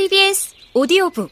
KBS 오디오북.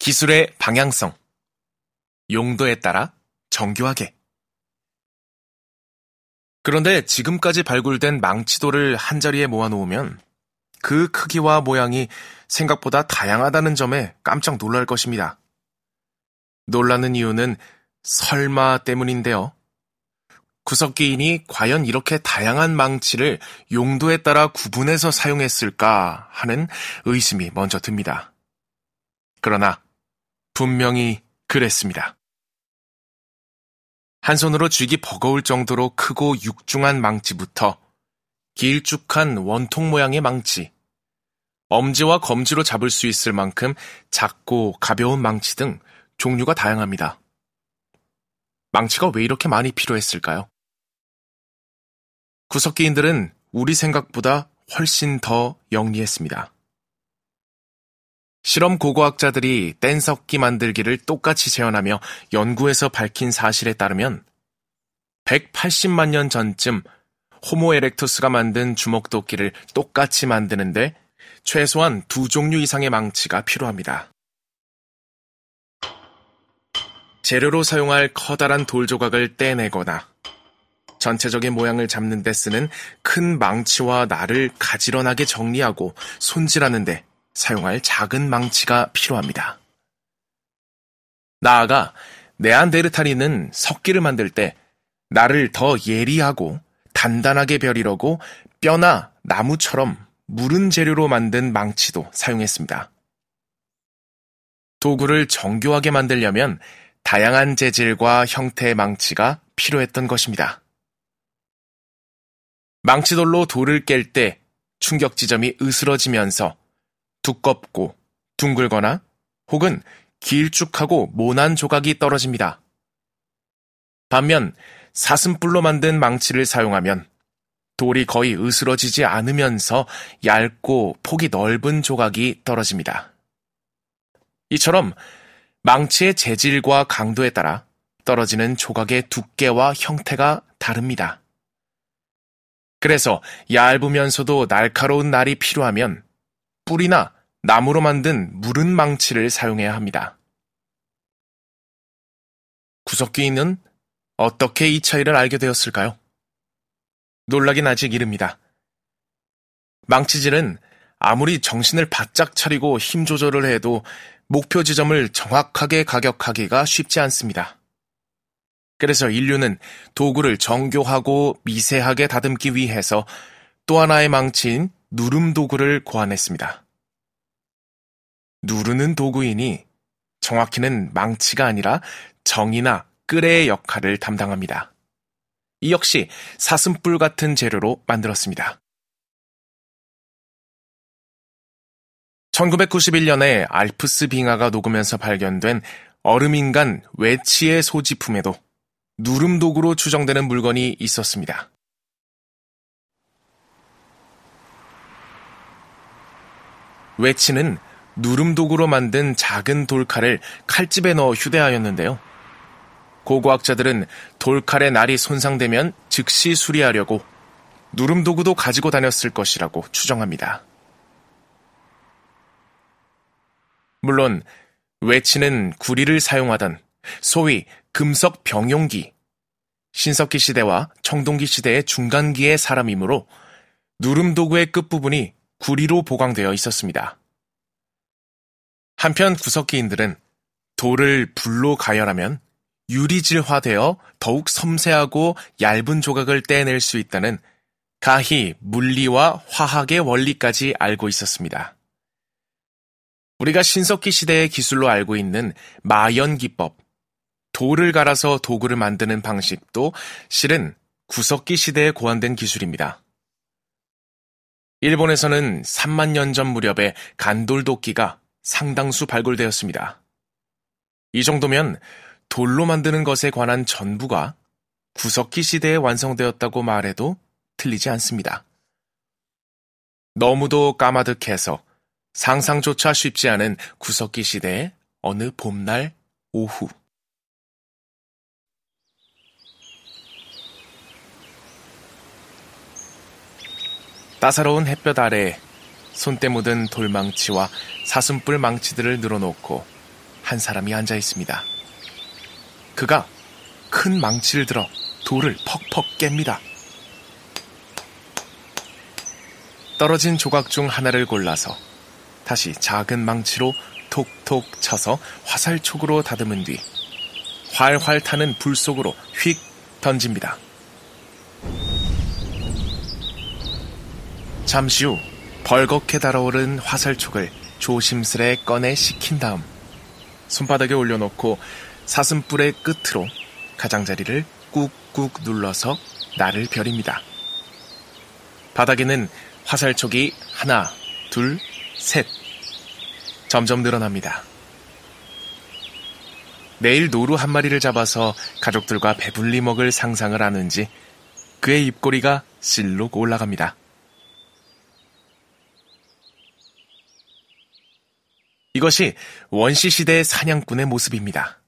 기술의 방향성. 용도에 따라 정교하게. 그런데 지금까지 발굴된 망치돌을 한자리에 모아놓으면 그 크기와 모양이 생각보다 다양하다는 점에 깜짝 놀랄 것입니다. 놀라는 이유는 설마 때문인데요. 구석기인이 과연 이렇게 다양한 망치를 용도에 따라 구분해서 사용했을까 하는 의심이 먼저 듭니다. 그러나 분명히 그랬습니다. 한 손으로 쥐기 버거울 정도로 크고 육중한 망치부터 길쭉한 원통 모양의 망치, 엄지와 검지로 잡을 수 있을 만큼 작고 가벼운 망치 등 종류가 다양합니다. 망치가 왜 이렇게 많이 필요했을까요? 구석기인들은 우리 생각보다 훨씬 더 영리했습니다. 실험 고고학자들이 뗀석기 만들기를 똑같이 재현하며 연구해서 밝힌 사실에 따르면 180만 년 전쯤 호모 에렉투스가 만든 주먹도끼를 똑같이 만드는데 최소한 두 종류 이상의 망치가 필요합니다. 재료로 사용할 커다란 돌 조각을 떼내거나 전체적인 모양을 잡는 데 쓰는 큰 망치와 날을 가지런하게 정리하고 손질하는데 사용할 작은 망치가 필요합니다. 나아가 네안데르탈인은 석기를 만들 때 날을 더 예리하고 단단하게 벼리려고 뼈나 나무처럼 무른 재료로 만든 망치도 사용했습니다. 도구를 정교하게 만들려면 다양한 재질과 형태의 망치가 필요했던 것입니다. 망치돌로 돌을 깰 때 충격 지점이 으스러지면서 두껍고 둥글거나 혹은 길쭉하고 모난 조각이 떨어집니다. 반면 사슴뿔로 만든 망치를 사용하면 돌이 거의 으스러지지 않으면서 얇고 폭이 넓은 조각이 떨어집니다. 이처럼 망치의 재질과 강도에 따라 떨어지는 조각의 두께와 형태가 다릅니다. 그래서 얇으면서도 날카로운 날이 필요하면 뿔이나 나무로 만든 무른 망치를 사용해야 합니다. 구석기인은 어떻게 이 차이를 알게 되었을까요? 놀라긴 아직 이릅니다. 망치질은 아무리 정신을 바짝 차리고 힘 조절을 해도 목표 지점을 정확하게 가격하기가 쉽지 않습니다. 그래서 인류는 도구를 정교하고 미세하게 다듬기 위해서 또 하나의 망치인 누름 도구를 고안했습니다. 누르는 도구이니 정확히는 망치가 아니라 정이나 끌의 역할을 담당합니다. 이 역시 사슴뿔 같은 재료로 만들었습니다. 1991년에 알프스 빙하가 녹으면서 발견된 얼음인간 외치의 소지품에도 누름 도구로 추정되는 물건이 있었습니다. 외치는 누름 도구로 만든 작은 돌칼을 칼집에 넣어 휴대하였는데요. 고고학자들은 돌칼의 날이 손상되면 즉시 수리하려고 누름 도구도 가지고 다녔을 것이라고 추정합니다. 물론 외치는 구리를 사용하던 소위 금석 병용기, 신석기 시대와 청동기 시대의 중간기의 사람이므로 누름 도구의 끝부분이 구리로 보강되어 있었습니다. 한편 구석기인들은 돌을 불로 가열하면 유리질화되어 더욱 섬세하고 얇은 조각을 떼낼 수 있다는 가히 물리와 화학의 원리까지 알고 있었습니다. 우리가 신석기 시대의 기술로 알고 있는 마연 기법, 돌을 갈아서 도구를 만드는 방식도 실은 구석기 시대에 고안된 기술입니다. 일본에서는 3만 년 전 무렵에 간돌도끼가 상당수 발굴되었습니다. 이 정도면 돌로 만드는 것에 관한 전부가 구석기 시대에 완성되었다고 말해도 틀리지 않습니다. 너무도 까마득해서 상상조차 쉽지 않은 구석기 시대의 어느 봄날 오후. 따사로운 햇볕 아래 손때 묻은 돌망치와 사슴뿔 망치들을 늘어놓고 한 사람이 앉아 있습니다. 그가 큰 망치를 들어 돌을 퍽퍽 깹니다. 떨어진 조각 중 하나를 골라서 다시 작은 망치로 톡톡 쳐서 화살촉으로 다듬은 뒤 활활 타는 불 속으로 휙 던집니다. 잠시 후 벌겋게 달아오른 화살촉을 조심스레 꺼내 식힌 다음 손바닥에 올려놓고 사슴뿔의 끝으로 가장자리를 꾹꾹 눌러서 나를 벼립니다. 바닥에는 화살촉이 하나, 둘, 셋. 점점 늘어납니다. 내일 노루 한 마리를 잡아서 가족들과 배불리 먹을 상상을 하는지 그의 입꼬리가 실룩 올라갑니다. 이것이 원시 시대의 사냥꾼의 모습입니다.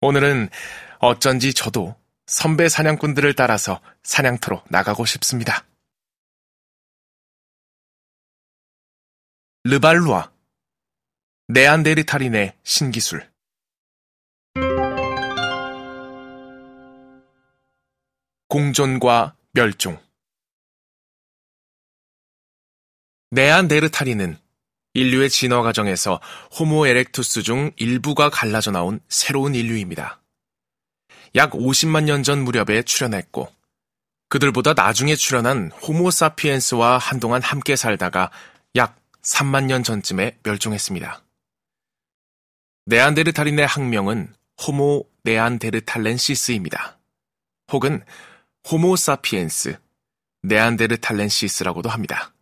오늘은 어쩐지 저도 선배 사냥꾼들을 따라서 사냥터로 나가고 싶습니다. 르발루아. 네안데르탈인의 신기술. 공존과 멸종. 네안데르탈인은 인류의 진화 과정에서 호모 에렉투스 중 일부가 갈라져 나온 새로운 인류입니다. 약 50만 년 전 무렵에 출현했고 그들보다 나중에 출현한 호모 사피엔스와 한동안 함께 살다가 약 3만 년 전쯤에 멸종했습니다. 네안데르탈인의 학명은 호모 네안데르탈렌시스입니다. 혹은 호모 사피엔스, 네안데르탈렌시스라고도 합니다.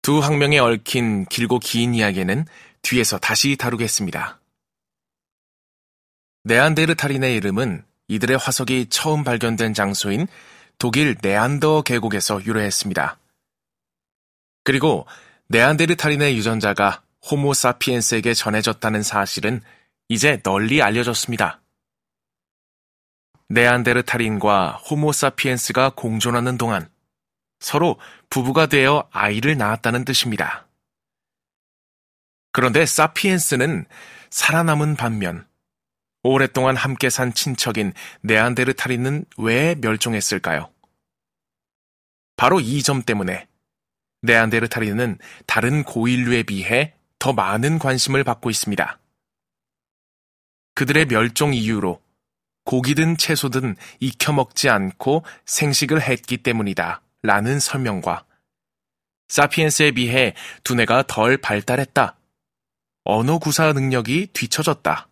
두 학명에 얽힌 길고 긴 이야기는 뒤에서 다시 다루겠습니다. 네안데르탈인의 이름은 이들의 화석이 처음 발견된 장소인 독일 네안더 계곡에서 유래했습니다. 그리고 네안데르탈인의 유전자가 호모사피엔스에게 전해졌다는 사실은 이제 널리 알려졌습니다. 네안데르탈인과 호모사피엔스가 공존하는 동안 서로 부부가 되어 아이를 낳았다는 뜻입니다. 그런데 사피엔스는 살아남은 반면 오랫동안 함께 산 친척인 네안데르탈인은 왜 멸종했을까요? 바로 이 점 때문에 네안데르탈인은 다른 고인류에 비해 더 많은 관심을 받고 있습니다. 그들의 멸종 이유로 고기든 채소든 익혀 먹지 않고 생식을 했기 때문이다. 라는 설명과 사피엔스에 비해 두뇌가 덜 발달했다. 언어 구사 능력이 뒤처졌다.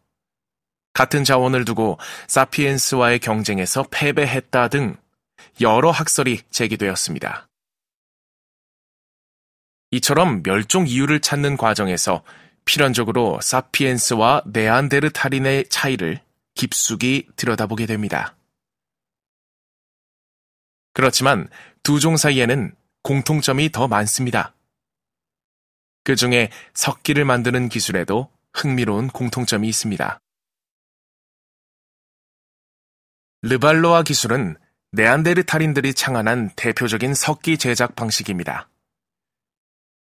같은 자원을 두고 사피엔스와의 경쟁에서 패배했다 등 여러 학설이 제기되었습니다. 이처럼 멸종 이유를 찾는 과정에서 필연적으로 사피엔스와 네안데르탈인의 차이를 깊숙이 들여다보게 됩니다. 그렇지만 두 종 사이에는 공통점이 더 많습니다. 그 중에 석기를 만드는 기술에도 흥미로운 공통점이 있습니다. 르발로아 기술은 네안데르탈인들이 창안한 대표적인 석기 제작 방식입니다.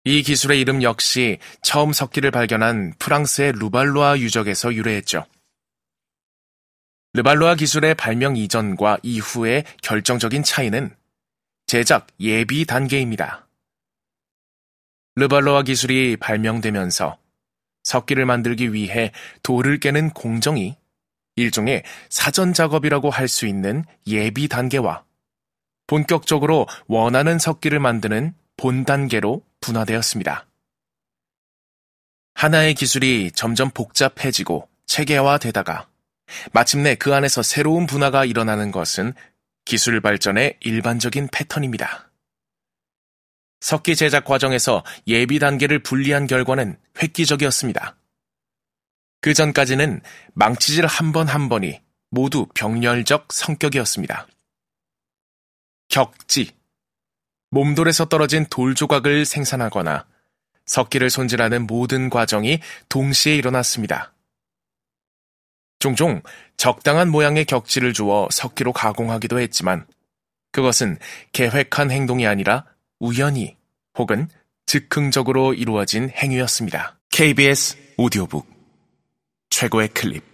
이 기술의 이름 역시 처음 석기를 발견한 프랑스의 루발로아 유적에서 유래했죠. 르발로아 기술의 발명 이전과 이후의 결정적인 차이는 제작 예비 단계입니다. 르발로아 기술이 발명되면서 석기를 만들기 위해 돌을 깨는 공정이 일종의 사전 작업이라고 할 수 있는 예비 단계와 본격적으로 원하는 석기를 만드는 본 단계로 분화되었습니다. 하나의 기술이 점점 복잡해지고 체계화되다가 마침내 그 안에서 새로운 분화가 일어나는 것은 기술 발전의 일반적인 패턴입니다. 석기 제작 과정에서 예비 단계를 분리한 결과는 획기적이었습니다. 그 전까지는 망치질 한 번한 번이 모두 병렬적 성격이었습니다. 격지. 몸돌에서 떨어진 돌 조각을 생산하거나 석기를 손질하는 모든 과정이 동시에 일어났습니다. 종종 적당한 모양의 격지를 주어 석기로 가공하기도 했지만 그것은 계획한 행동이 아니라 우연히 혹은 즉흥적으로 이루어진 행위였습니다. KBS 오디오북 최고의 클립